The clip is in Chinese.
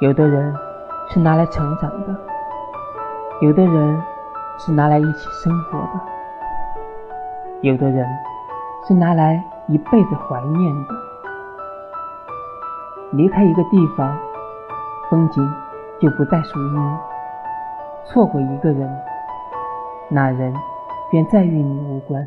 有的人是拿来成长的有的人是拿来一起生活的有的人是拿来一辈子怀念的。离开一个地方风景就不再属于你错过一个人那人便再与你无关。